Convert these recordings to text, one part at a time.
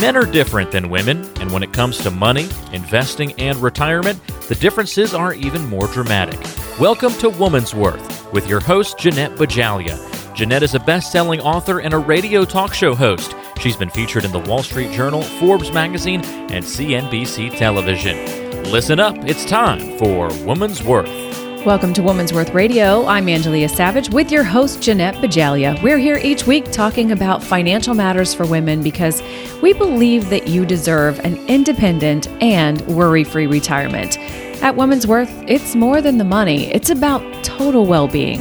Men are different than women, and when it comes to money, investing, and retirement, the differences are even more dramatic. Welcome to Woman's Worth with your host, Jeanette Bajalia. Jeanette is a best selling author and a radio talk show host. She's been featured in the Wall Street Journal, Forbes magazine, and CNBC television. Listen up, it's time for Woman's Worth. Welcome to Woman's Worth Radio. I'm Angelia Savage with your host, Jeanette Bajalia. We're here each week talking about financial matters for women because we believe that you deserve an independent and worry free retirement. At Woman's Worth, it's more than the money, it's about total well being.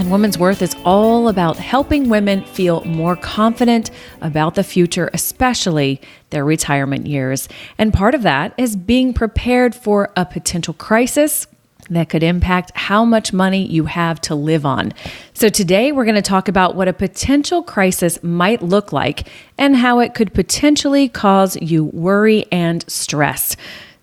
And Woman's Worth is all about helping women feel more confident about the future, especially their retirement years. And part of that is being prepared for a potential crisis that could impact how much money you have to live on. So, today we're going to talk about what a potential crisis might look like and how it could potentially cause you worry and stress.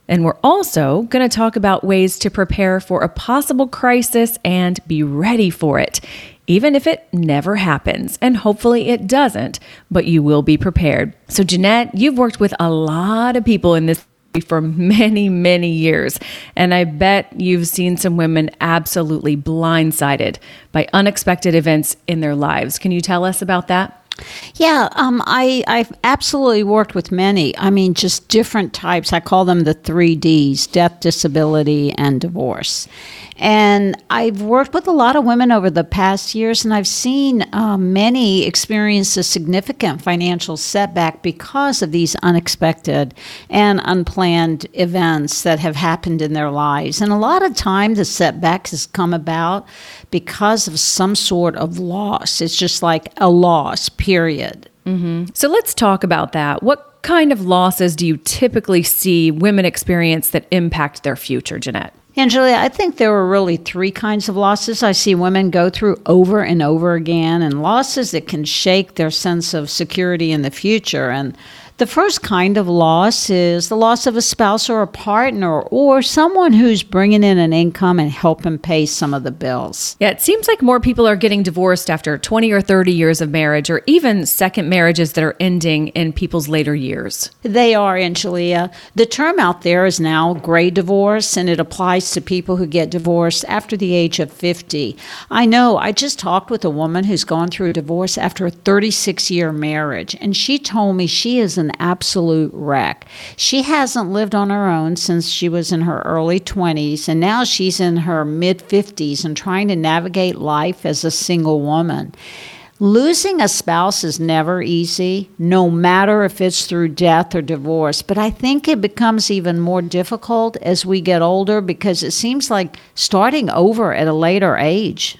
And we're also going to talk about ways to prepare for a possible crisis and be ready for it, even if it never happens. And hopefully it doesn't, but you will be prepared. So, Jeanette, you've worked with a lot of people in this for many, many years. And I bet you've seen some women absolutely blindsided by unexpected events in their lives. Can you tell us about that? Yeah, um, I, I've absolutely worked with many. I mean, just different types. I call them the three Ds death, disability, and divorce. And I've worked with a lot of women over the past years, and I've seen uh, many experience a significant financial setback because of these unexpected and unplanned events that have happened in their lives. And a lot of time, the setback has come about because of some sort of loss. It's just like a loss, period. Mm-hmm. So let's talk about that. What kind of losses do you typically see women experience that impact their future, Jeanette? Angela, I think there were really three kinds of losses I see women go through over and over again, and losses that can shake their sense of security in the future. And the first kind of loss is the loss of a spouse or a partner or someone who's bringing in an income and helping pay some of the bills. Yeah, it seems like more people are getting divorced after 20 or 30 years of marriage or even second marriages that are ending in people's later years. They are, Angelia. The term out there is now gray divorce, and it applies to people who get divorced after the age of 50. I know, I just talked with a woman who's gone through a divorce after a 36 year marriage, and she told me she is an an absolute wreck. She hasn't lived on her own since she was in her early 20s, and now she's in her mid 50s and trying to navigate life as a single woman. Losing a spouse is never easy, no matter if it's through death or divorce. But I think it becomes even more difficult as we get older because it seems like starting over at a later age.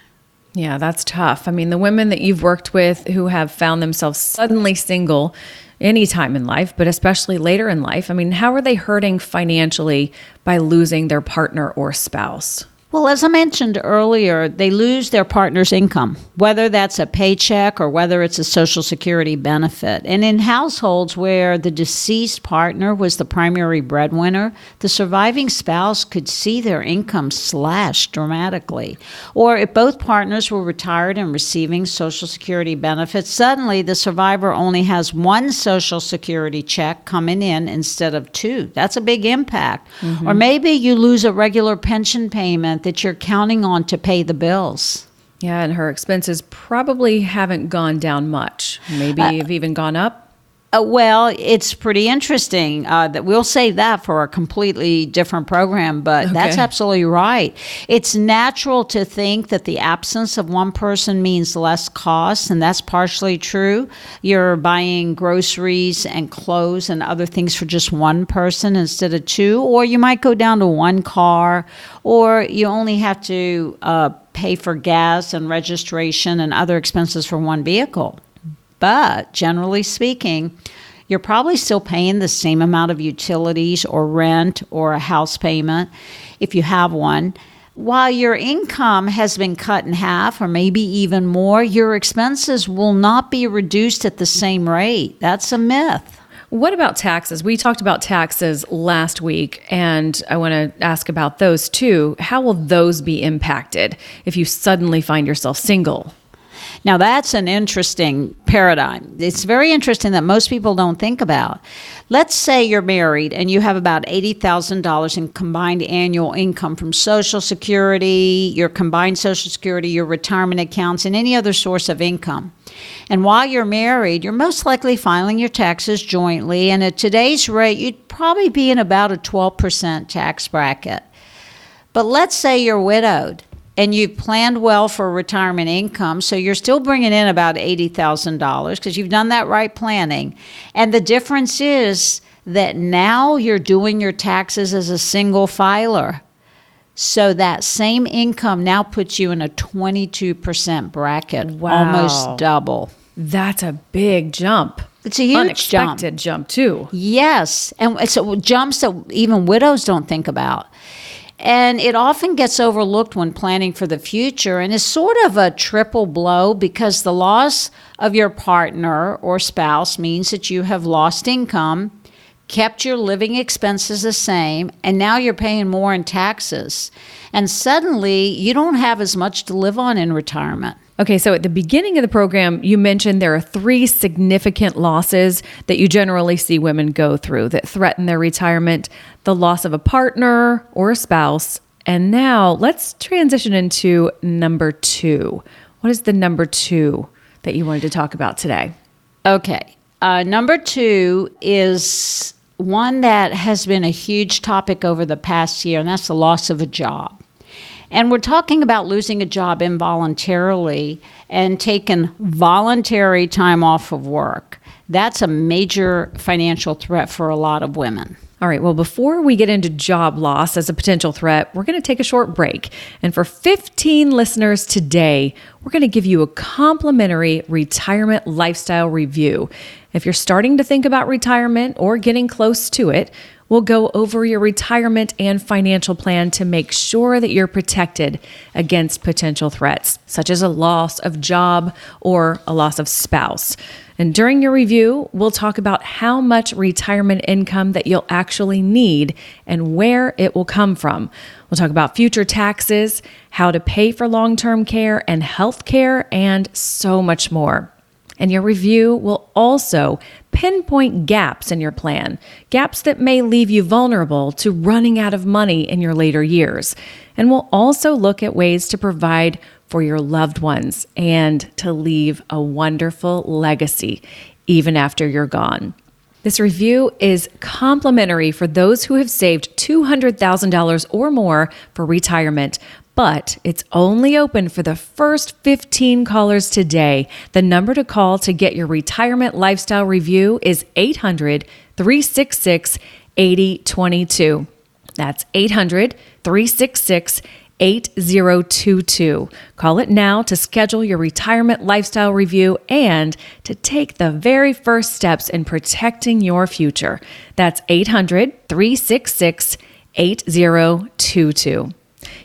Yeah, that's tough. I mean, the women that you've worked with who have found themselves suddenly single any time in life, but especially later in life. I mean, how are they hurting financially by losing their partner or spouse? Well, as I mentioned earlier, they lose their partner's income, whether that's a paycheck or whether it's a Social Security benefit. And in households where the deceased partner was the primary breadwinner, the surviving spouse could see their income slashed dramatically. Or if both partners were retired and receiving Social Security benefits, suddenly the survivor only has one Social Security check coming in instead of two. That's a big impact. Mm-hmm. Or maybe you lose a regular pension payment that you're counting on to pay the bills. Yeah, and her expenses probably haven't gone down much. Maybe uh, have even gone up. Uh, well, it's pretty interesting. Uh, that we'll save that for a completely different program, but okay. that's absolutely right. It's natural to think that the absence of one person means less cost, and that's partially true. You're buying groceries and clothes and other things for just one person instead of two, or you might go down to one car, or you only have to uh, pay for gas and registration and other expenses for one vehicle. But generally speaking, you're probably still paying the same amount of utilities or rent or a house payment if you have one. While your income has been cut in half or maybe even more, your expenses will not be reduced at the same rate. That's a myth. What about taxes? We talked about taxes last week, and I want to ask about those too. How will those be impacted if you suddenly find yourself single? Now, that's an interesting paradigm. It's very interesting that most people don't think about. Let's say you're married and you have about $80,000 in combined annual income from Social Security, your combined Social Security, your retirement accounts, and any other source of income. And while you're married, you're most likely filing your taxes jointly. And at today's rate, you'd probably be in about a 12% tax bracket. But let's say you're widowed and you've planned well for retirement income, so you're still bringing in about $80,000 because you've done that right planning. And the difference is that now you're doing your taxes as a single filer. So that same income now puts you in a 22% bracket, wow. almost double. That's a big jump. It's a huge Unexpected jump. jump too. Yes, and it's jumps that even widows don't think about. And it often gets overlooked when planning for the future and is sort of a triple blow because the loss of your partner or spouse means that you have lost income, kept your living expenses the same, and now you're paying more in taxes. And suddenly you don't have as much to live on in retirement. Okay, so at the beginning of the program, you mentioned there are three significant losses that you generally see women go through that threaten their retirement the loss of a partner or a spouse. And now let's transition into number two. What is the number two that you wanted to talk about today? Okay. Uh, number two is one that has been a huge topic over the past year, and that's the loss of a job. And we're talking about losing a job involuntarily and taking voluntary time off of work. That's a major financial threat for a lot of women. All right, well, before we get into job loss as a potential threat, we're going to take a short break. And for 15 listeners today, we're going to give you a complimentary retirement lifestyle review. If you're starting to think about retirement or getting close to it, We'll go over your retirement and financial plan to make sure that you're protected against potential threats, such as a loss of job or a loss of spouse. And during your review, we'll talk about how much retirement income that you'll actually need and where it will come from. We'll talk about future taxes, how to pay for long term care and health care, and so much more. And your review will also pinpoint gaps in your plan, gaps that may leave you vulnerable to running out of money in your later years. And we'll also look at ways to provide for your loved ones and to leave a wonderful legacy even after you're gone. This review is complimentary for those who have saved $200,000 or more for retirement, but it's only open for the first 15 callers today. The number to call to get your retirement lifestyle review is 800 366 8022. That's 800 366 8022. Call it now to schedule your retirement lifestyle review and to take the very first steps in protecting your future. That's 800 366 8022.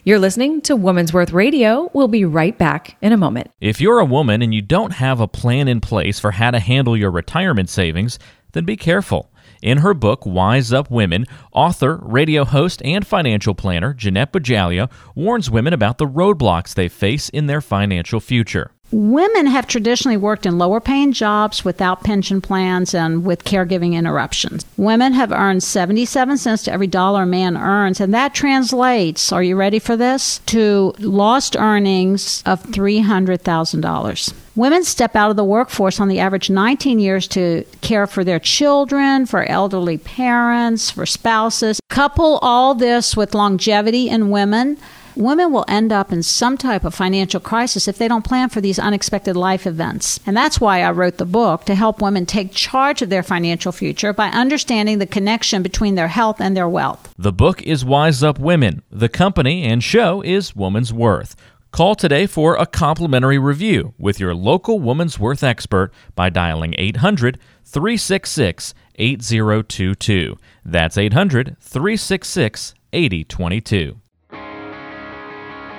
You're listening to Woman's Worth Radio. We'll be right back in a moment. If you're a woman and you don't have a plan in place for how to handle your retirement savings, then be careful. In her book, Wise Up Women, author, radio host, and financial planner Jeanette Bajalia warns women about the roadblocks they face in their financial future. Women have traditionally worked in lower paying jobs without pension plans and with caregiving interruptions. Women have earned 77 cents to every dollar a man earns, and that translates, are you ready for this? To lost earnings of $300,000. Women step out of the workforce on the average 19 years to care for their children, for elderly parents, for spouses. Couple all this with longevity in women women will end up in some type of financial crisis if they don't plan for these unexpected life events. And that's why I wrote the book to help women take charge of their financial future by understanding the connection between their health and their wealth. The book is Wise Up Women. The company and show is Woman's Worth. Call today for a complimentary review with your local Woman's Worth expert by dialing 800 366 8022. That's 800 366 8022.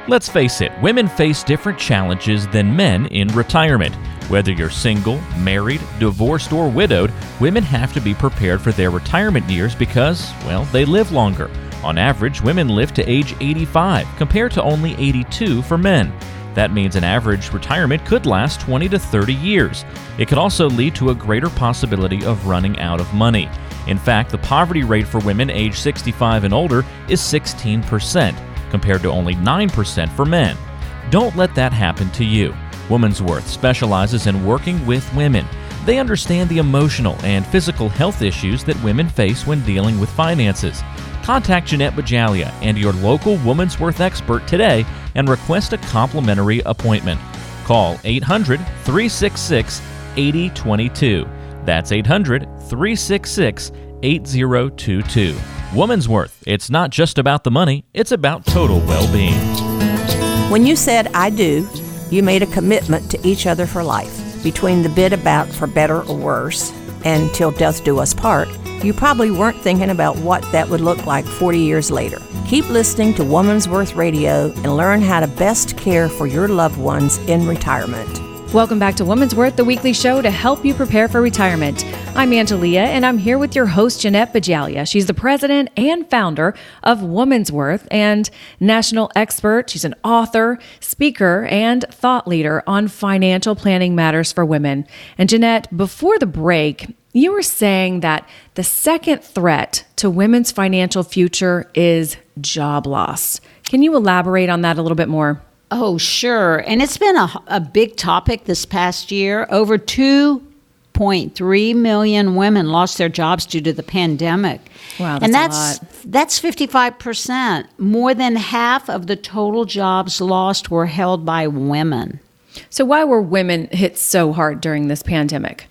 Let's face it, women face different challenges than men in retirement. Whether you're single, married, divorced, or widowed, women have to be prepared for their retirement years because, well, they live longer. On average, women live to age 85 compared to only 82 for men. That means an average retirement could last 20 to 30 years. It could also lead to a greater possibility of running out of money. In fact, the poverty rate for women age 65 and older is 16%, compared to only 9% for men. Don't let that happen to you. Woman's Worth specializes in working with women. They understand the emotional and physical health issues that women face when dealing with finances. Contact Jeanette Bajalia and your local Woman's Worth expert today and request a complimentary appointment. Call 800 366 8022. That's 800 366 8022. Woman's Worth. It's not just about the money, it's about total well being. When you said I do, you made a commitment to each other for life. Between the bit about for better or worse and till death do us part, you probably weren't thinking about what that would look like 40 years later. Keep listening to Woman's Worth Radio and learn how to best care for your loved ones in retirement. Welcome back to Woman's Worth, the weekly show to help you prepare for retirement. I'm Angelia, and I'm here with your host, Jeanette Bajalia. She's the president and founder of Woman's Worth and national expert. She's an author, speaker, and thought leader on financial planning matters for women. And Jeanette, before the break, you were saying that the second threat to women's financial future is job loss. Can you elaborate on that a little bit more? Oh, sure. And it's been a, a big topic this past year. Over 2.3 million women lost their jobs due to the pandemic. Wow, that's and that's that's 55%. More than half of the total jobs lost were held by women. So, why were women hit so hard during this pandemic?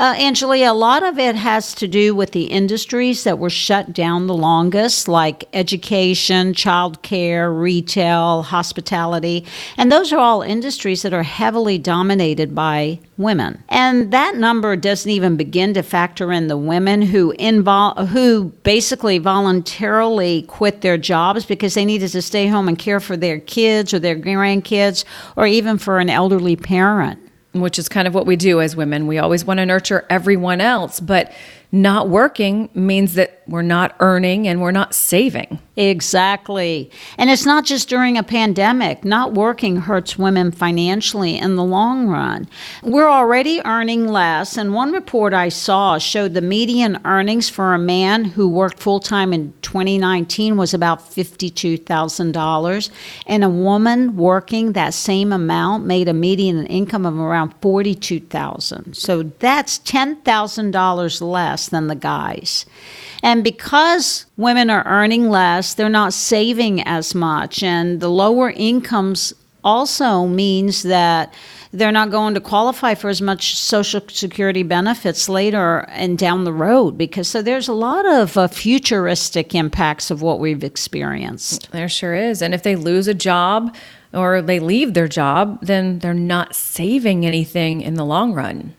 Uh, Angelia, a lot of it has to do with the industries that were shut down the longest, like education, childcare, retail, hospitality. And those are all industries that are heavily dominated by women. And that number doesn't even begin to factor in the women who invol- who basically voluntarily quit their jobs because they needed to stay home and care for their kids or their grandkids or even for an elderly parent which is kind of what we do as women. We always want to nurture everyone else, but not working means that we're not earning and we're not saving. Exactly. And it's not just during a pandemic. Not working hurts women financially in the long run. We're already earning less, and one report I saw showed the median earnings for a man who worked full time in 2019 was about $52,000, and a woman working that same amount made a median income of around 42,000. So that's $10,000 less than the guys. And because women are earning less, they're not saving as much. And the lower incomes also means that they're not going to qualify for as much social security benefits later and down the road because so there's a lot of uh, futuristic impacts of what we've experienced. There sure is. And if they lose a job or they leave their job then they're not saving anything in the long run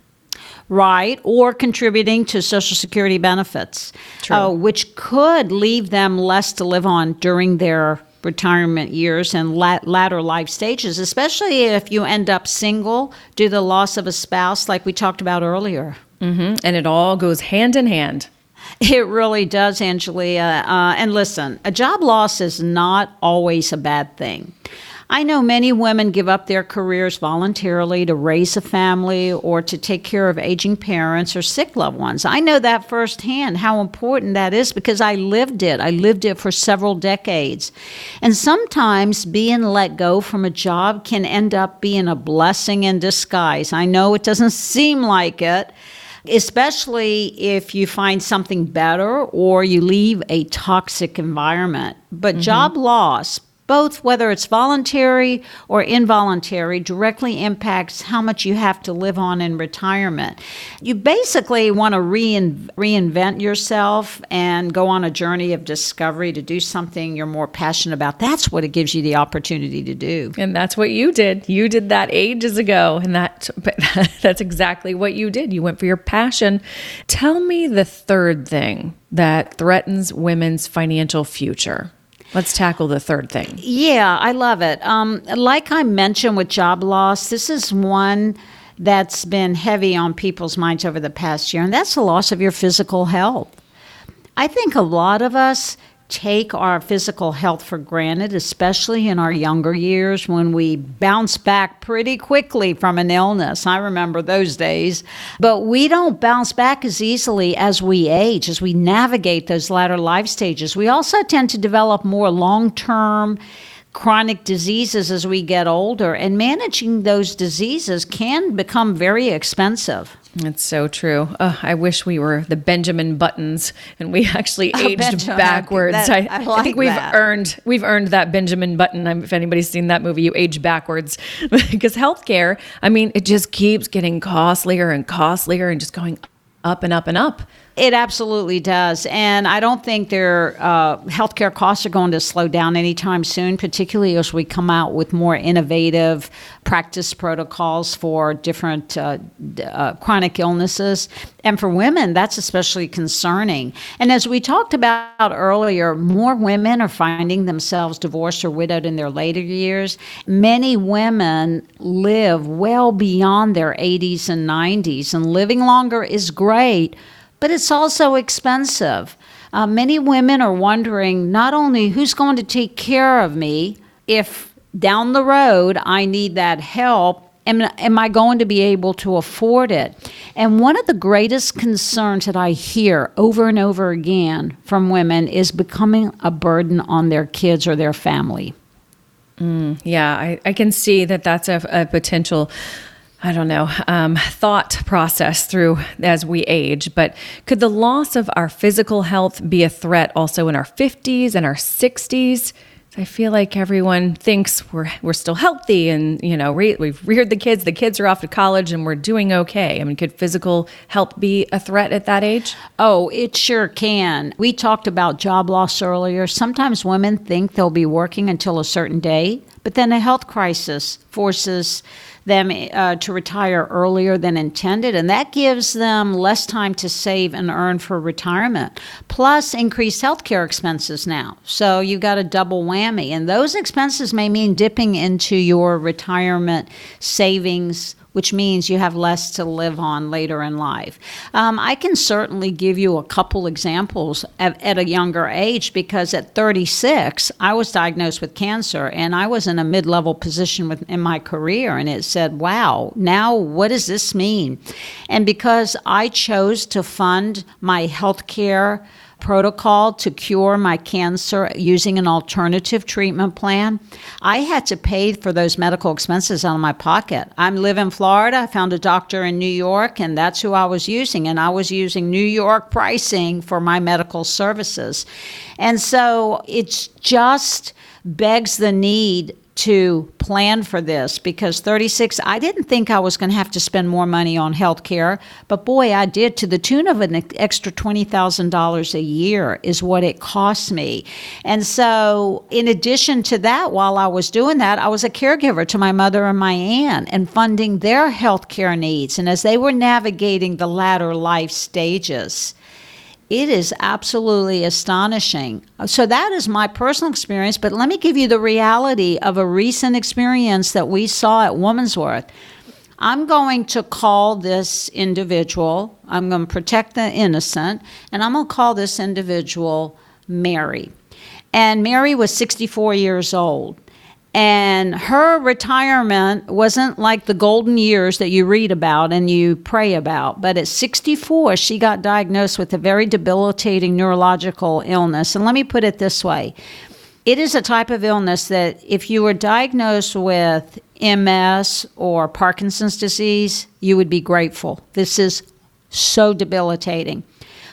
right, or contributing to Social Security benefits, uh, which could leave them less to live on during their retirement years and lat- latter life stages, especially if you end up single due to the loss of a spouse, like we talked about earlier. Mm-hmm. And it all goes hand in hand. It really does, Angelia. Uh, and listen, a job loss is not always a bad thing. I know many women give up their careers voluntarily to raise a family or to take care of aging parents or sick loved ones. I know that firsthand how important that is because I lived it. I lived it for several decades. And sometimes being let go from a job can end up being a blessing in disguise. I know it doesn't seem like it especially if you find something better or you leave a toxic environment. But mm-hmm. job loss, both whether it's voluntary or involuntary, directly impacts how much you have to live on in retirement. You basically want to rein, reinvent yourself and go on a journey of discovery to do something you're more passionate about. That's what it gives you the opportunity to do. And that's what you did. You did that ages ago, and that that's exactly what you did. You went for your passion. Tell me the third thing that threatens women's financial future. Let's tackle the third thing. Yeah, I love it. Um, like I mentioned with job loss, this is one that's been heavy on people's minds over the past year, and that's the loss of your physical health. I think a lot of us take our physical health for granted, especially in our younger years when we bounce back pretty quickly from an illness. I remember those days. But we don't bounce back as easily as we age, as we navigate those latter life stages. We also tend to develop more long term chronic diseases as we get older, and managing those diseases can become very expensive. It's so true. Uh, I wish we were the Benjamin Buttons and we actually aged backwards. That, I, I, like I, think we've that. earned we've earned that Benjamin Button. If anybody's seen that movie, you age backwards because healthcare. I mean, it just keeps getting costlier and costlier and just going up and up and up. It absolutely does. And I don't think their uh, healthcare costs are going to slow down anytime soon, particularly as we come out with more innovative practice protocols for different uh, uh, chronic illnesses. And for women, that's especially concerning. And as we talked about earlier, more women are finding themselves divorced or widowed in their later years. Many women live well beyond their 80s and 90s, and living longer is great but it's also expensive. Uh, many women are wondering not only who's going to take care of me if down the road I need that help. Am, am I going to be able to afford it? And one of the greatest concerns that I hear over and over again from women is becoming a burden on their kids or their family. Mm, yeah, I, I can see that that's a, a potential I don't know, um, thought process through as we age. But could the loss of our physical health be a threat also in our 50s and our 60s? I feel like everyone thinks we're we're still healthy, and you know re- we've reared the kids. The kids are off to college, and we're doing okay. I mean, could physical health be a threat at that age? Oh, it sure can. We talked about job loss earlier. Sometimes women think they'll be working until a certain day, but then a health crisis forces them uh, to retire earlier than intended, and that gives them less time to save and earn for retirement, plus increased healthcare expenses now. So you've got a double whammy, and those expenses may mean dipping into your retirement savings which means you have less to live on later in life. Um, I can certainly give you a couple examples at, at, a younger age because at 36, I was diagnosed with cancer and I was in a mid level position with, in my career. And it said, wow, now what does this mean? And because I chose to fund my health care protocol to cure my cancer using an alternative treatment plan. I had to pay for those medical expenses out of my pocket. I live in Florida. I found a doctor in New York, and that's who I was using. And I was using New York pricing for my medical services. And so it's just begs the need to plan for this because 36 I didn't think I was going to have to spend more money on health care but boy I did to the tune of an extra $20,000 a year is what it cost me. And so in addition to that while I was doing that I was a caregiver to my mother and my aunt and funding their health care needs. And as they were navigating the latter life stages it is absolutely astonishing. So, that is my personal experience, but let me give you the reality of a recent experience that we saw at Womansworth. I'm going to call this individual, I'm going to protect the innocent, and I'm going to call this individual Mary. And Mary was 64 years old. And her retirement wasn't like the golden years that you read about and you pray about. But at 64, she got diagnosed with a very debilitating neurological illness. And let me put it this way it is a type of illness that if you were diagnosed with MS or Parkinson's disease, you would be grateful. This is so debilitating.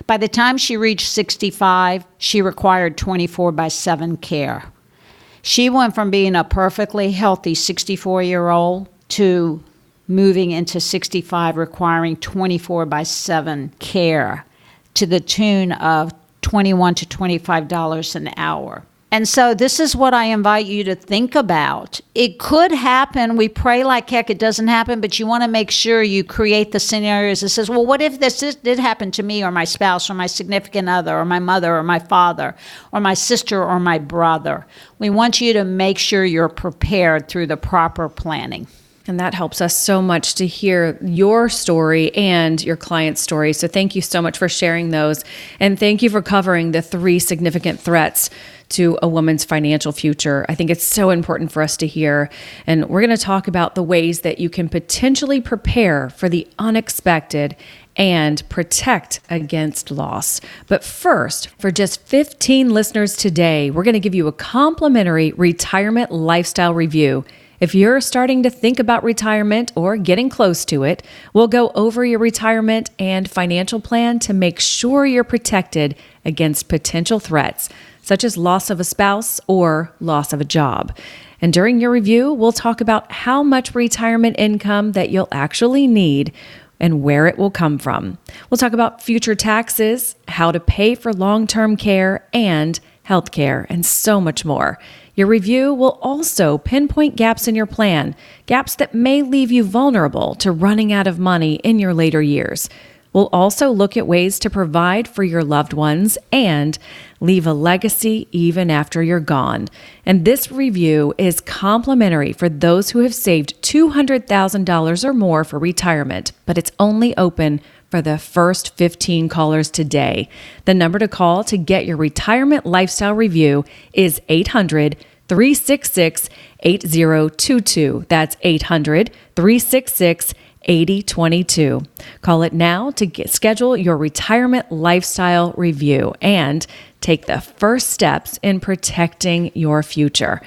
By the time she reached 65, she required 24 by 7 care. She went from being a perfectly healthy 64 year old to moving into 65 requiring 24 by 7 care to the tune of 21 to 25 dollars an hour and so this is what I invite you to think about. It could happen. We pray like heck it doesn't happen, but you want to make sure you create the scenarios that says, well, what if this did happen to me or my spouse or my significant other or my mother or my father or my sister or my brother? We want you to make sure you're prepared through the proper planning. And that helps us so much to hear your story and your client's story. So thank you so much for sharing those. And thank you for covering the three significant threats to a woman's financial future. I think it's so important for us to hear. And we're going to talk about the ways that you can potentially prepare for the unexpected and protect against loss. But first, for just 15 listeners today, we're going to give you a complimentary retirement lifestyle review. If you're starting to think about retirement or getting close to it, we'll go over your retirement and financial plan to make sure you're protected against potential threats, such as loss of a spouse or loss of a job. And during your review, we'll talk about how much retirement income that you'll actually need and where it will come from. We'll talk about future taxes, how to pay for long term care and health care, and so much more. Your review will also pinpoint gaps in your plan, gaps that may leave you vulnerable to running out of money in your later years. We'll also look at ways to provide for your loved ones and leave a legacy even after you're gone. And this review is complimentary for those who have saved $200,000 or more for retirement, but it's only open for the first 15 callers today. The number to call to get your retirement lifestyle review is 800 366 8022. That's 800 366 8022. Call it now to get, schedule your retirement lifestyle review and take the first steps in protecting your future.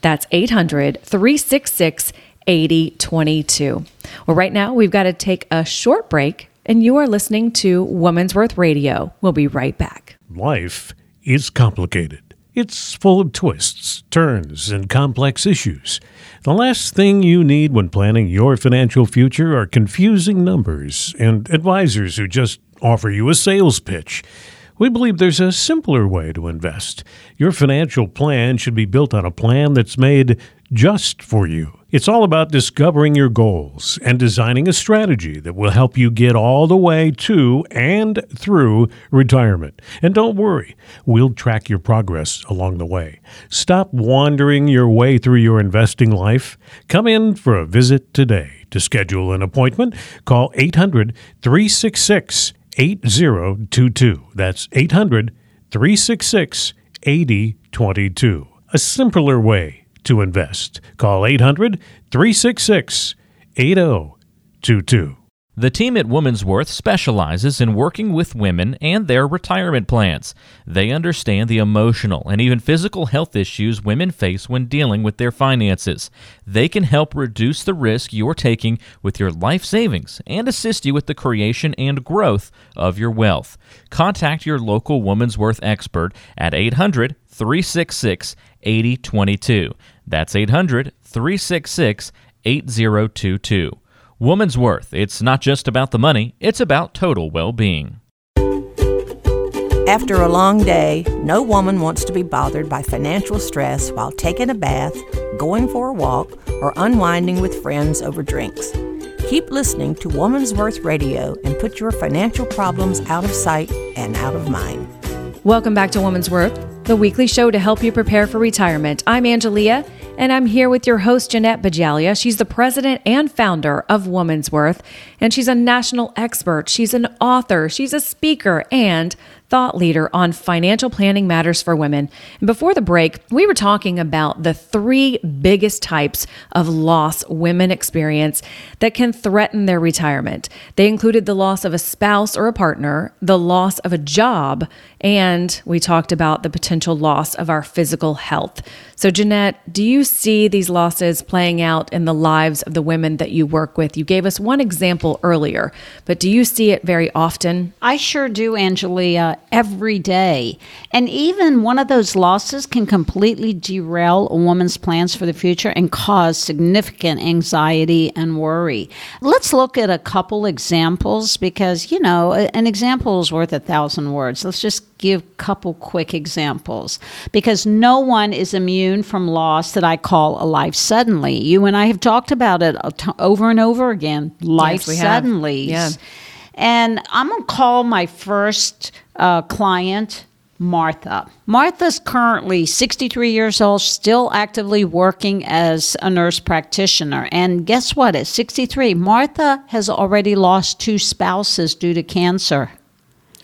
That's 800 366 8022. Well, right now we've got to take a short break, and you are listening to Woman's Worth Radio. We'll be right back. Life is complicated. It's full of twists, turns, and complex issues. The last thing you need when planning your financial future are confusing numbers and advisors who just offer you a sales pitch. We believe there's a simpler way to invest. Your financial plan should be built on a plan that's made just for you. It's all about discovering your goals and designing a strategy that will help you get all the way to and through retirement. And don't worry, we'll track your progress along the way. Stop wandering your way through your investing life. Come in for a visit today. To schedule an appointment, call 800 366 8022. That's 800 366 8022. A simpler way to invest. Call 800 366 8022. The team at Woman's Worth specializes in working with women and their retirement plans. They understand the emotional and even physical health issues women face when dealing with their finances. They can help reduce the risk you're taking with your life savings and assist you with the creation and growth of your wealth. Contact your local Woman's Worth expert at 800 366 8022. That's 800 366 8022. Woman's Worth. It's not just about the money, it's about total well being. After a long day, no woman wants to be bothered by financial stress while taking a bath, going for a walk, or unwinding with friends over drinks. Keep listening to Woman's Worth Radio and put your financial problems out of sight and out of mind. Welcome back to Woman's Worth, the weekly show to help you prepare for retirement. I'm Angelia and I'm here with your host, Jeanette Bajalia. She's the president and founder of Woman's Worth, and she's a national expert. She's an author, she's a speaker, and thought leader on financial planning matters for women. And before the break, we were talking about the three biggest types of loss women experience that can threaten their retirement. They included the loss of a spouse or a partner, the loss of a job, and we talked about the potential loss of our physical health. So, Jeanette, do you see these losses playing out in the lives of the women that you work with? You gave us one example earlier, but do you see it very often? I sure do, Angelia, every day. And even one of those losses can completely derail a woman's plans for the future and cause significant anxiety and worry. Let's look at a couple examples because, you know, an example is worth a thousand words. Let's just give a couple quick examples because no one is immune from loss that I call a life suddenly. You and I have talked about it over and over again. Life yes, suddenly. Yeah. And I'm going to call my first uh, client Martha. Martha's currently 63 years old, still actively working as a nurse practitioner. And guess what? At 63, Martha has already lost two spouses due to cancer.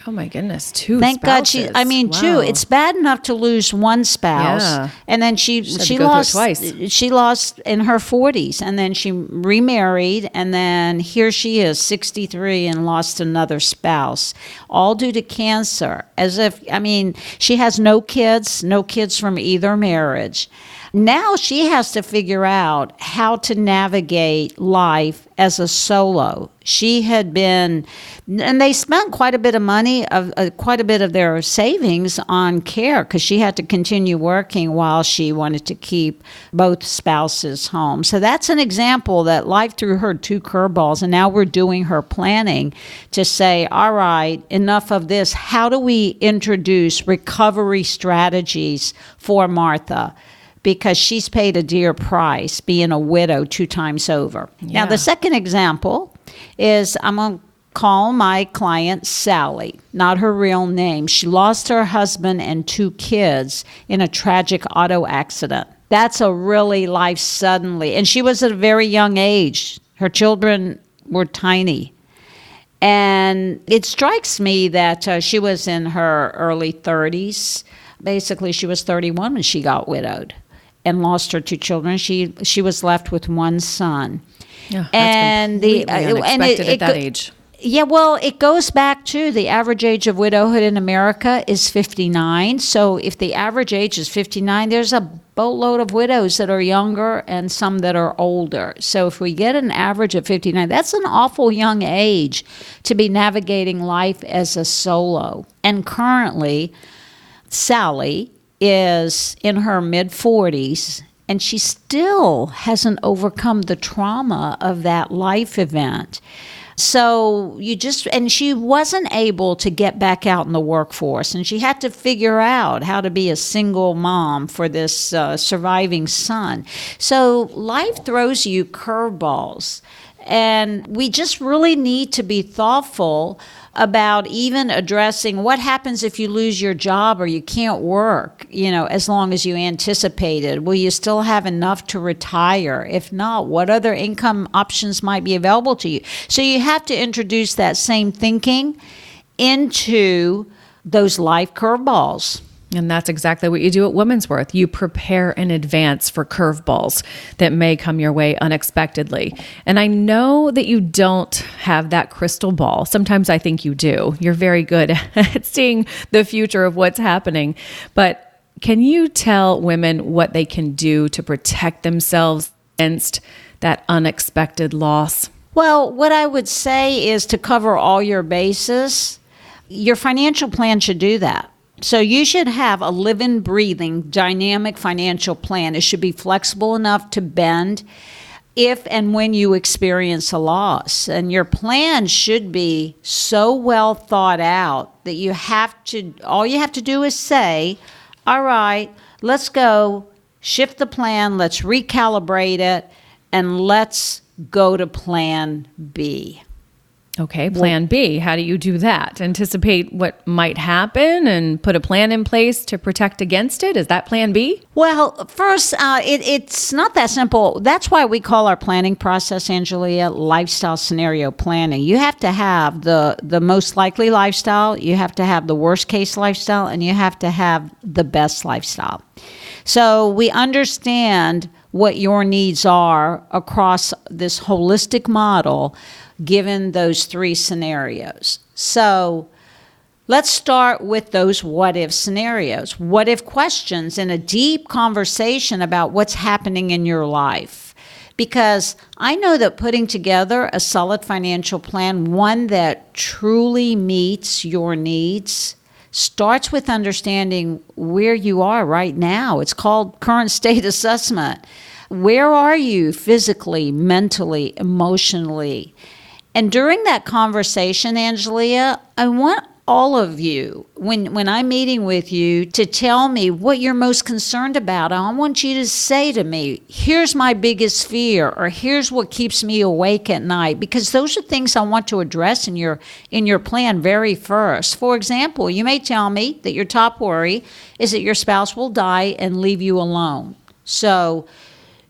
Oh my goodness, two. Thank spouses. God she. I mean, Wow. two. It's bad enough to lose one spouse, Yeah. and then she she it lost twice. She lost in her forties, and then she remarried, and then here she is, sixty three, and lost another spouse, all due to cancer. As if I mean, she has no kids, no kids from either marriage. Now she has to figure out how to navigate life as a solo. She had been, and they spent quite a bit of money, of uh, quite a bit of their savings on care because she had to continue working while she wanted to keep both spouses home. So that's an example that life threw her two curveballs, and now we're doing her planning to say, all right, enough of this. How do we introduce recovery strategies for Martha? Because she's paid a dear price being a widow two times over. Now, the second example is I'm going to call my client Sally, not her real name. She lost her husband and two kids in a tragic auto accident. That's a really life suddenly. And she was at a very young age. Her children were tiny. And it strikes me that uh, she was in her early 30s. Basically, she was 31 when she got widowed and lost her two children. She she was left with one son. Yeah, that's and the uh, and it- at that age. Yeah, well, it goes back to the average age of widowhood in America is 59. So if the average age is 59, there's a boatload of widows that are younger and some that are older. So if we get an average of 59, that's an awful young age to be navigating life as a solo. And currently, Sally is in her mid 40s and she still hasn't overcome the trauma of that life event. So you just, and she wasn't able to get back out in the workforce, and she had to figure out how to be a single mom for this uh, surviving son. So life throws you curveballs, and we just really need to be thoughtful about even addressing what happens if you lose your job or you can't work, you know, as long as you anticipated. Will you still have enough to retire? If not, what other income options might be available to you? So you have to introduce that same thinking into those life curveballs. And that's exactly what you do at Women's Worth. You prepare in advance for curveballs that may come your way unexpectedly. And I know that you don't have that crystal ball. Sometimes I think you do. You're very good at seeing the future of what's happening. But can you tell women what they can do to protect themselves against that unexpected loss? Well, what I would say is to cover all your bases, your financial plan should do that. So you should have a living, breathing, dynamic financial plan. It should be flexible enough to bend if and when you experience a loss. And your plan should be so well thought out that you have to, all you have to do is say, all right, let's go shift the plan, let's recalibrate it, and let's go to plan B. Okay, plan B. How do you do that? Anticipate what might happen and put a plan in place to protect against it? Is that plan B? Well, first, uh, it, it's not that simple. That's why we call our planning process, Angelia, lifestyle scenario planning. You have to have the, the most likely lifestyle, you have to have the worst case lifestyle, and you have to have the best lifestyle. So we understand what your needs are across this holistic model given those three scenarios. So let's start with those what if scenarios, what if questions, in a deep conversation about what's happening in your life. Because I know that putting together a solid financial plan, one that truly meets your needs, starts with understanding where you are right now. It's called current state assessment. Where are you physically, mentally, emotionally? And during that conversation, Angelia, I want all of you when when I'm meeting with you to tell me what you're most concerned about. I want you to say to me, "Here's my biggest fear," or "Here's what keeps me awake at night," because those are things I want to address in your in your plan very first. For example, you may tell me that your top worry is that your spouse will die and leave you alone. So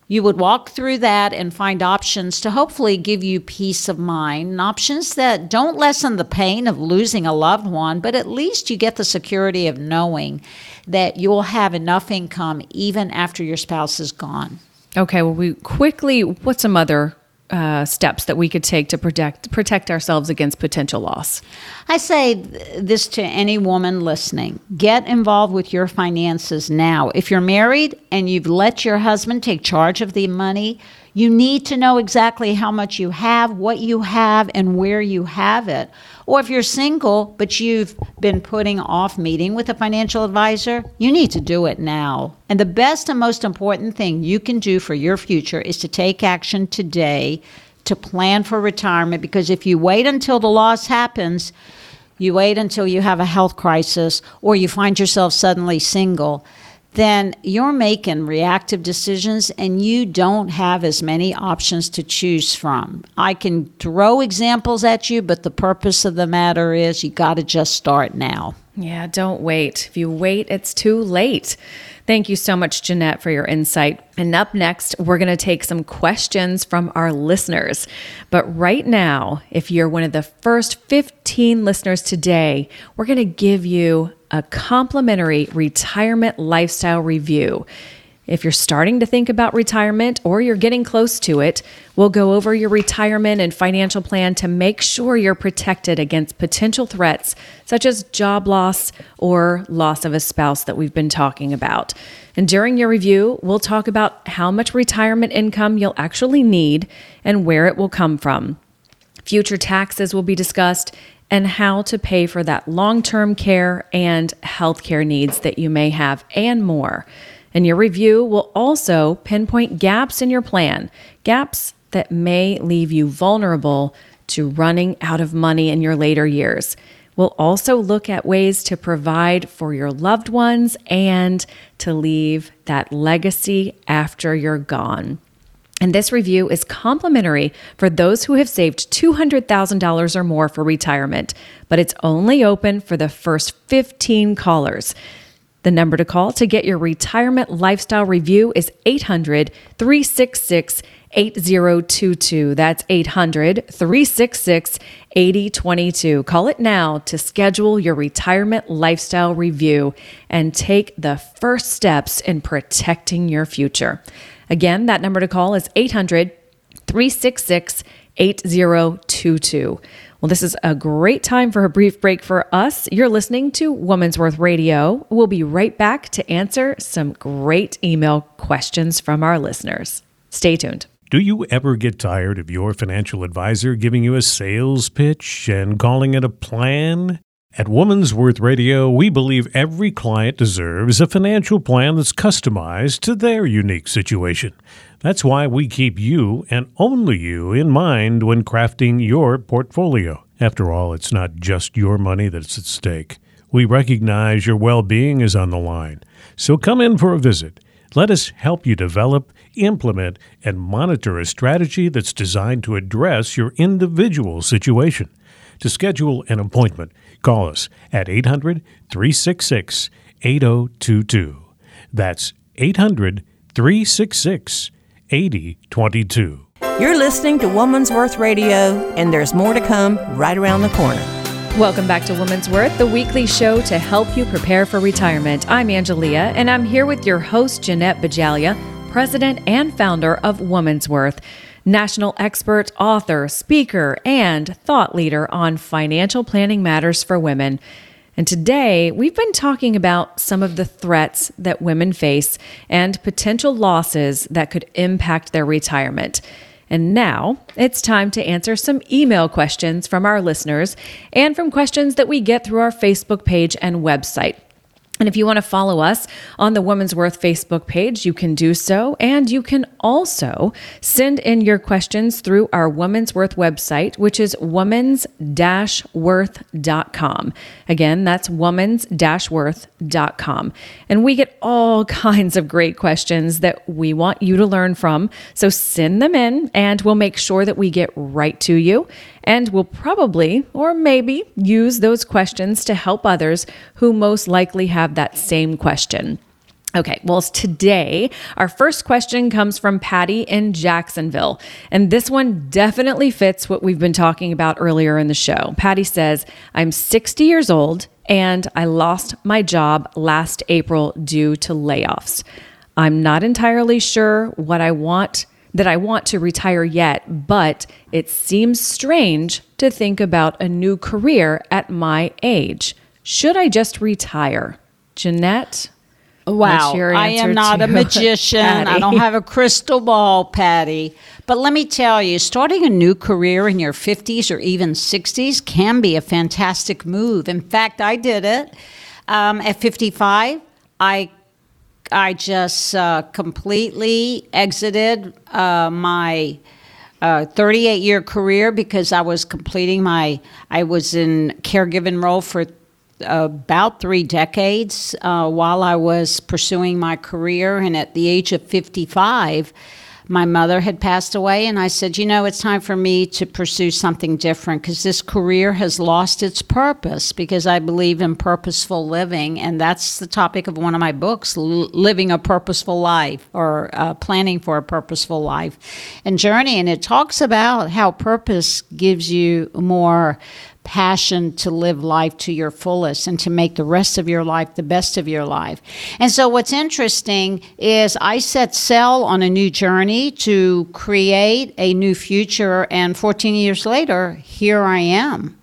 you would walk through that and find options to hopefully give you peace of mind, options that don't lessen the pain of losing a loved one, but at least you get the security of knowing that you'll have enough income even after your spouse is gone. Okay, well, we quickly, what's some other uh, steps that we could take to protect protect ourselves against potential loss? I say this to any woman listening: get involved with your finances now. If you're married and you've let your husband take charge of the money, you need to know exactly how much you have, what you have, and where you have it. Or if you're single, but you've been putting off meeting with a financial advisor, you need to do it now. And the best and most important thing you can do for your future is to take action today to plan for retirement because if you wait until the loss happens, you wait until you have a health crisis or you find yourself suddenly single then you're making reactive decisions and you don't have as many options to choose from. I can throw examples at you, but the purpose of the matter is you got to just start now. Yeah, don't wait. If you wait, it's too late. Thank you so much, Jeanette, for your insight. And up next, we're going to take some questions from our listeners. But right now, if you're one of the first 15 listeners today, we're going to give you a complimentary retirement lifestyle review. If you're starting to think about retirement or you're getting close to it, we'll go over your retirement and financial plan to make sure you're protected against potential threats such as job loss or loss of a spouse that we've been talking about. And during your review, we'll talk about how much retirement income you'll actually need and where it will come from. Future taxes will be discussed and how to pay for that long term care and healthcare needs that you may have, and more. And your review will also pinpoint gaps in your plan, gaps that may leave you vulnerable to running out of money in your later years. We'll also look at ways to provide for your loved ones and to leave that legacy after you're gone. And this review is complimentary for those who have saved $200,000 or more for retirement, but it's only open for the first 15 callers. The number to call to get your retirement lifestyle review is 800 366 8022. That's 800 366 8022. Call it now to schedule your retirement lifestyle review and take the first steps in protecting your future. Again, that number to call is 800 366 8022. Well, this is a great time for a brief break for us. You're listening to Woman's Worth Radio. We'll be right back to answer some great email questions from our listeners. Stay tuned. Do you ever get tired of your financial advisor giving you a sales pitch and calling it a plan? At Woman's Worth Radio, we believe every client deserves a financial plan that's customized to their unique situation. That's why we keep you and only you in mind when crafting your portfolio. After all, it's not just your money that's at stake. We recognize your well being is on the line. So come in for a visit. Let us help you develop, implement, and monitor a strategy that's designed to address your individual situation. To schedule an appointment, call us at 800 366 8022. That's 800 366 8022. You're listening to Woman's Worth Radio, and there's more to come right around the corner. Welcome back to Woman's Worth, the weekly show to help you prepare for retirement. I'm Angelia, and I'm here with your host, Jeanette Bajalia, president and founder of Woman's Worth, national expert, author, speaker, and thought leader on financial planning matters for women. And today, we've been talking about some of the threats that women face and potential losses that could impact their retirement. And now it's time to answer some email questions from our listeners and from questions that we get through our Facebook page and website. And if you want to follow us on the Woman's Worth Facebook page, you can do so. And you can also send in your questions through our Woman's Worth website, which is womans worth.com. Again, that's womans worth.com. And we get all kinds of great questions that we want you to learn from. So send them in, and we'll make sure that we get right to you. And we'll probably, or maybe, use those questions to help others who most likely have that same question. Okay, well, today, our first question comes from Patty in Jacksonville. And this one definitely fits what we've been talking about earlier in the show. Patty says, I'm 60 years old and I lost my job last April due to layoffs. I'm not entirely sure what I want that I want to retire yet, but it seems strange to think about a new career at my age. Should I just retire? Jeanette? Wow, I am not a magician. Patty? I don't have a crystal ball, Patty. But let me tell you, starting a new career in your 50s or even 60s can be a fantastic move. In fact, I did it um, at 55. I I just uh, completely exited uh, my uh, 38 year career because I was completing my, I was in caregiving role for about three decades uh, while I was pursuing my career. And at the age of 55, my mother had passed away, and I said, You know, it's time for me to pursue something different because this career has lost its purpose because I believe in purposeful living. And that's the topic of one of my books, Living a Purposeful Life or uh, Planning for a Purposeful Life and Journey. And it talks about how purpose gives you more passion to live life to your fullest and to make the rest of your life the best of your life. And so, what's interesting is I set sail on a new journey to create a new future, and 14 years later, here I am.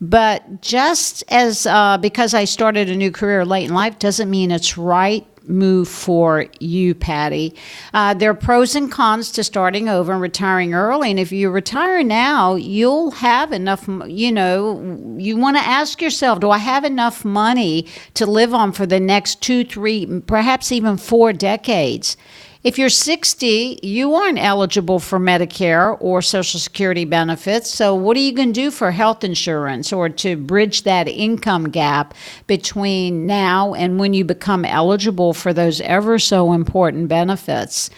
But just as uh, because I started a new career late in life doesn't mean it's right move for you, Patty. Uh, there are pros and cons to starting over and retiring early. And if you retire now, you'll have enough, you know, you want to ask yourself, do I have enough money to live on for the next two, three, perhaps even four decades? If you're 60, you aren't eligible for Medicare or Social Security benefits. So, what are you going to do for health insurance or to bridge that income gap between now and when you become eligible for those ever so important benefits?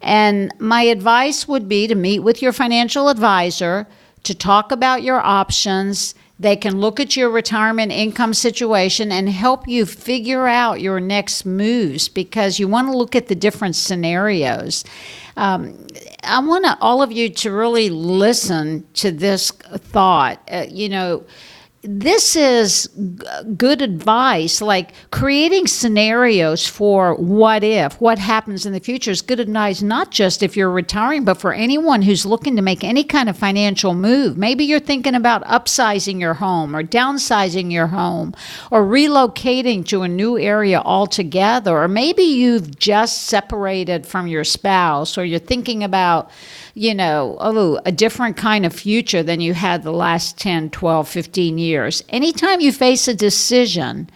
And my advice would be to meet with your financial advisor to talk about your options they can look at your retirement income situation and help you figure out your next moves because you want to look at the different scenarios. Um, I want all of you to really listen to this thought. Uh, you know, this is good advice. Like creating scenarios for what if, what happens in the future is good advice, not just if you're retiring, but for anyone who's looking to make any kind of financial move. Maybe you're thinking about upsizing your home or downsizing your home or relocating to a new area altogether. Or maybe you've just separated from your spouse or you're thinking about you know, oh, a different kind of future than you had the last 10, 12, 15 years. Anytime you face a decision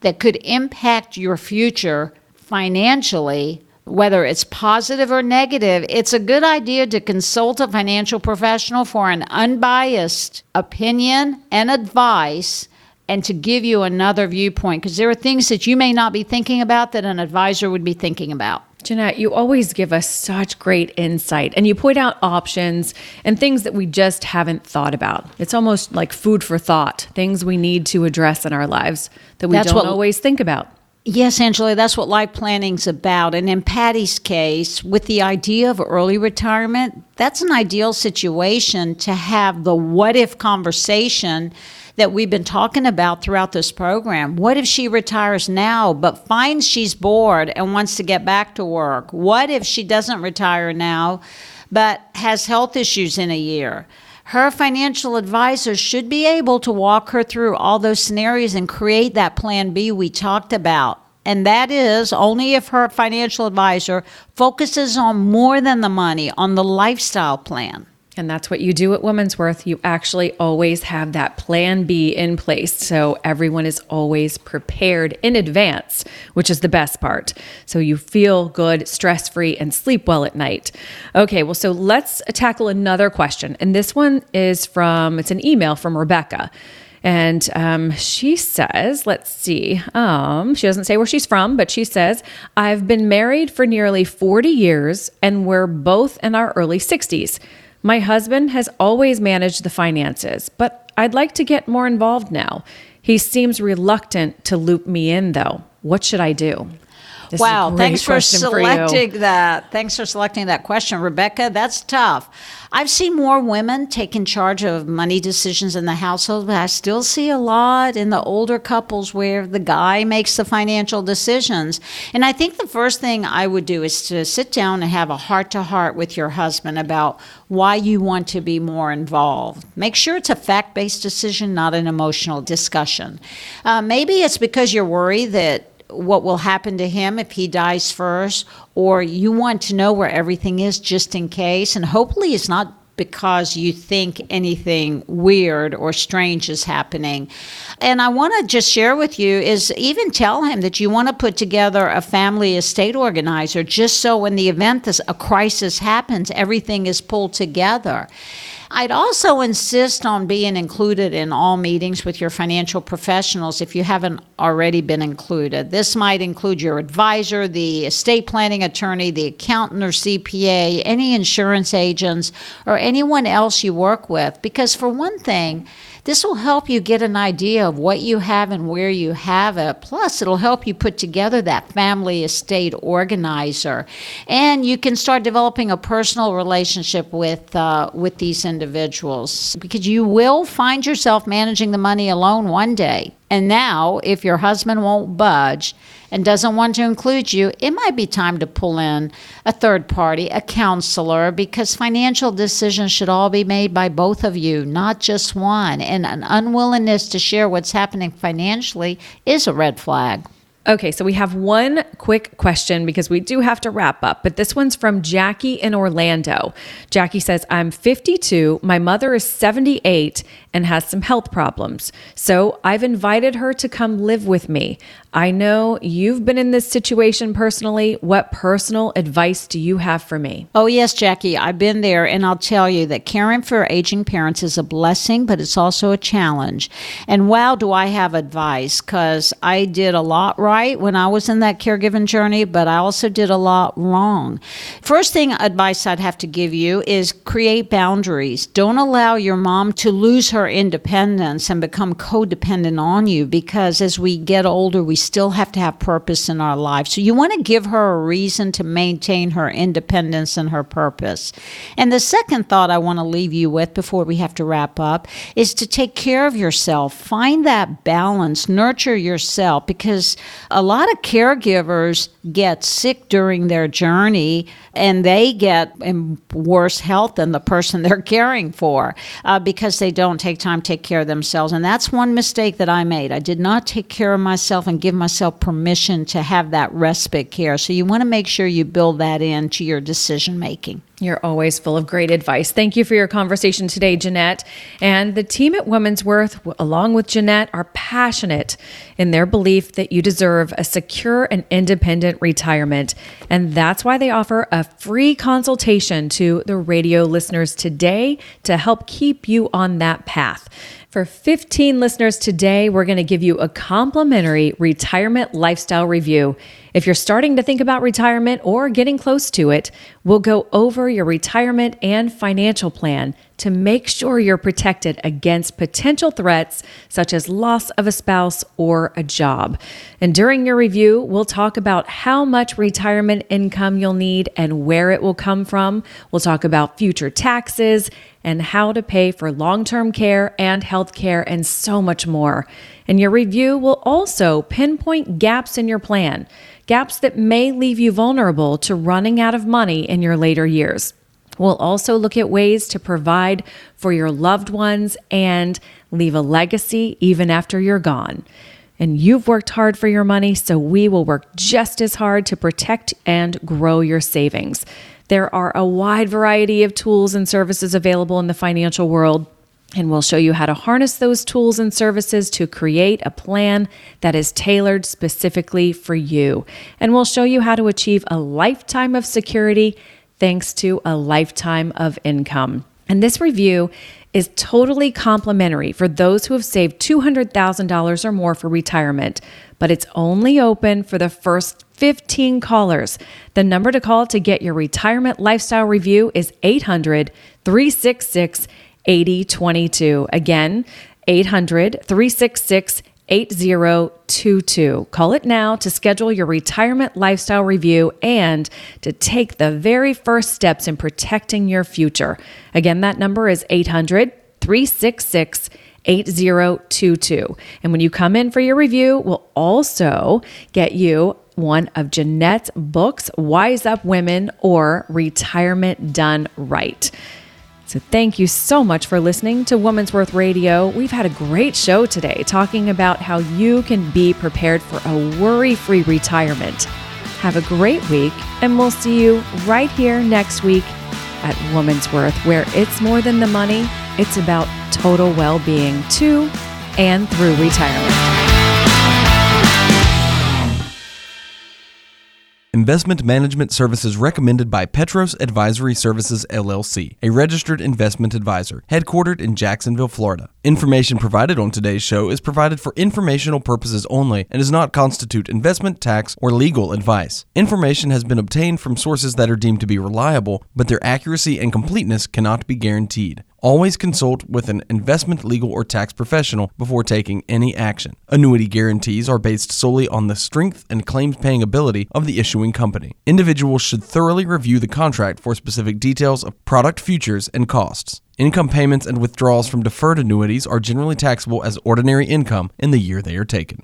that could impact your future financially, whether it's positive or negative, it's a good idea to consult a financial professional for an unbiased opinion and advice and to give you another viewpoint because there are things that you may not be thinking about that an advisor would be thinking about. Jeanette, you always give us such great insight and you point out options and things that we just haven't thought about. It's almost like food for thought, things we need to address in our lives that we that's don't what, always think about. Yes, Angela, that's what life planning's about. And in Patty's case, with the idea of early retirement, that's an ideal situation to have the what if conversation that we've been talking about throughout this program. What if she retires now but finds she's bored and wants to get back to work? What if she doesn't retire now but has health issues in a year? Her financial advisor should be able to walk her through all those scenarios and create that plan B we talked about. And that is only if her financial advisor focuses on more than the money, on the lifestyle plan. And that's what you do at Women's Worth. You actually always have that plan B in place. So everyone is always prepared in advance, which is the best part. So you feel good, stress free, and sleep well at night. Okay, well, so let's tackle another question. And this one is from, it's an email from Rebecca. And um, she says, let's see, um, she doesn't say where she's from, but she says, I've been married for nearly 40 years and we're both in our early 60s. My husband has always managed the finances, but I'd like to get more involved now. He seems reluctant to loop me in, though. What should I do? This wow, thanks for selecting for that. Thanks for selecting that question, Rebecca. That's tough. I've seen more women taking charge of money decisions in the household, but I still see a lot in the older couples where the guy makes the financial decisions. And I think the first thing I would do is to sit down and have a heart to heart with your husband about why you want to be more involved. Make sure it's a fact based decision, not an emotional discussion. Uh, maybe it's because you're worried that what will happen to him if he dies first, or you want to know where everything is just in case. And hopefully, it's not because you think anything weird or strange is happening. And I want to just share with you is even tell him that you want to put together a family estate organizer just so in the event that a crisis happens, everything is pulled together. I'd also insist on being included in all meetings with your financial professionals if you haven't already been included. This might include your advisor, the estate planning attorney, the accountant or CPA, any insurance agents, or anyone else you work with. Because, for one thing, this will help you get an idea of what you have and where you have it. Plus, it'll help you put together that family estate organizer. And you can start developing a personal relationship with, uh, with these individuals because you will find yourself managing the money alone one day. And now, if your husband won't budge and doesn't want to include you, it might be time to pull in a third party, a counselor, because financial decisions should all be made by both of you, not just one. And an unwillingness to share what's happening financially is a red flag. Okay, so we have one quick question because we do have to wrap up, but this one's from Jackie in Orlando. Jackie says, I'm 52, my mother is 78, and has some health problems. So I've invited her to come live with me. I know you've been in this situation personally. What personal advice do you have for me? Oh, yes, Jackie, I've been there, and I'll tell you that caring for aging parents is a blessing, but it's also a challenge. And wow, do I have advice because I did a lot right when I was in that caregiving journey, but I also did a lot wrong. First thing advice I'd have to give you is create boundaries. Don't allow your mom to lose her independence and become codependent on you because as we get older, we still have to have purpose in our life. So you want to give her a reason to maintain her independence and her purpose. And the second thought I want to leave you with before we have to wrap up is to take care of yourself. Find that balance, nurture yourself because a lot of caregivers get sick during their journey and they get in worse health than the person they're caring for uh, because they don't take time to take care of themselves. And that's one mistake that I made. I did not take care of myself and give myself permission to have that respite care. So you want to make sure you build that into your decision making. You're always full of great advice. Thank you for your conversation today, Jeanette. And the team at Women's Worth, along with Jeanette, are passionate in their belief that you deserve a secure and independent retirement. And that's why they offer a free consultation to the radio listeners today to help keep you on that path. For 15 listeners today, we're going to give you a complimentary retirement lifestyle review. If you're starting to think about retirement or getting close to it, we'll go over your retirement and financial plan to make sure you're protected against potential threats such as loss of a spouse or a job. And during your review, we'll talk about how much retirement income you'll need and where it will come from. We'll talk about future taxes and how to pay for long term care and health care and so much more. And your review will also pinpoint gaps in your plan gaps that may leave you vulnerable to running out of money in your later years. We'll also look at ways to provide for your loved ones and leave a legacy even after you're gone. And you've worked hard for your money, so we will work just as hard to protect and grow your savings. There are a wide variety of tools and services available in the financial world. And we'll show you how to harness those tools and services to create a plan that is tailored specifically for you. And we'll show you how to achieve a lifetime of security thanks to a lifetime of income. And this review is totally complimentary for those who have saved $200,000 or more for retirement, but it's only open for the first 15 callers. The number to call to get your retirement lifestyle review is 800 366 8022. Again, 800 366 8022. Call it now to schedule your retirement lifestyle review and to take the very first steps in protecting your future. Again, that number is 800 366 8022. And when you come in for your review, we'll also get you one of Jeanette's books, Wise Up Women or Retirement Done Right. So, thank you so much for listening to Woman's Worth Radio. We've had a great show today talking about how you can be prepared for a worry free retirement. Have a great week, and we'll see you right here next week at Woman's Worth, where it's more than the money, it's about total well being to and through retirement. Investment management services recommended by Petros Advisory Services LLC, a registered investment advisor, headquartered in Jacksonville, Florida. Information provided on today's show is provided for informational purposes only and does not constitute investment, tax, or legal advice. Information has been obtained from sources that are deemed to be reliable, but their accuracy and completeness cannot be guaranteed. Always consult with an investment, legal, or tax professional before taking any action. Annuity guarantees are based solely on the strength and claims paying ability of the issuing company. Individuals should thoroughly review the contract for specific details of product features and costs. Income payments and withdrawals from deferred annuities are generally taxable as ordinary income in the year they are taken.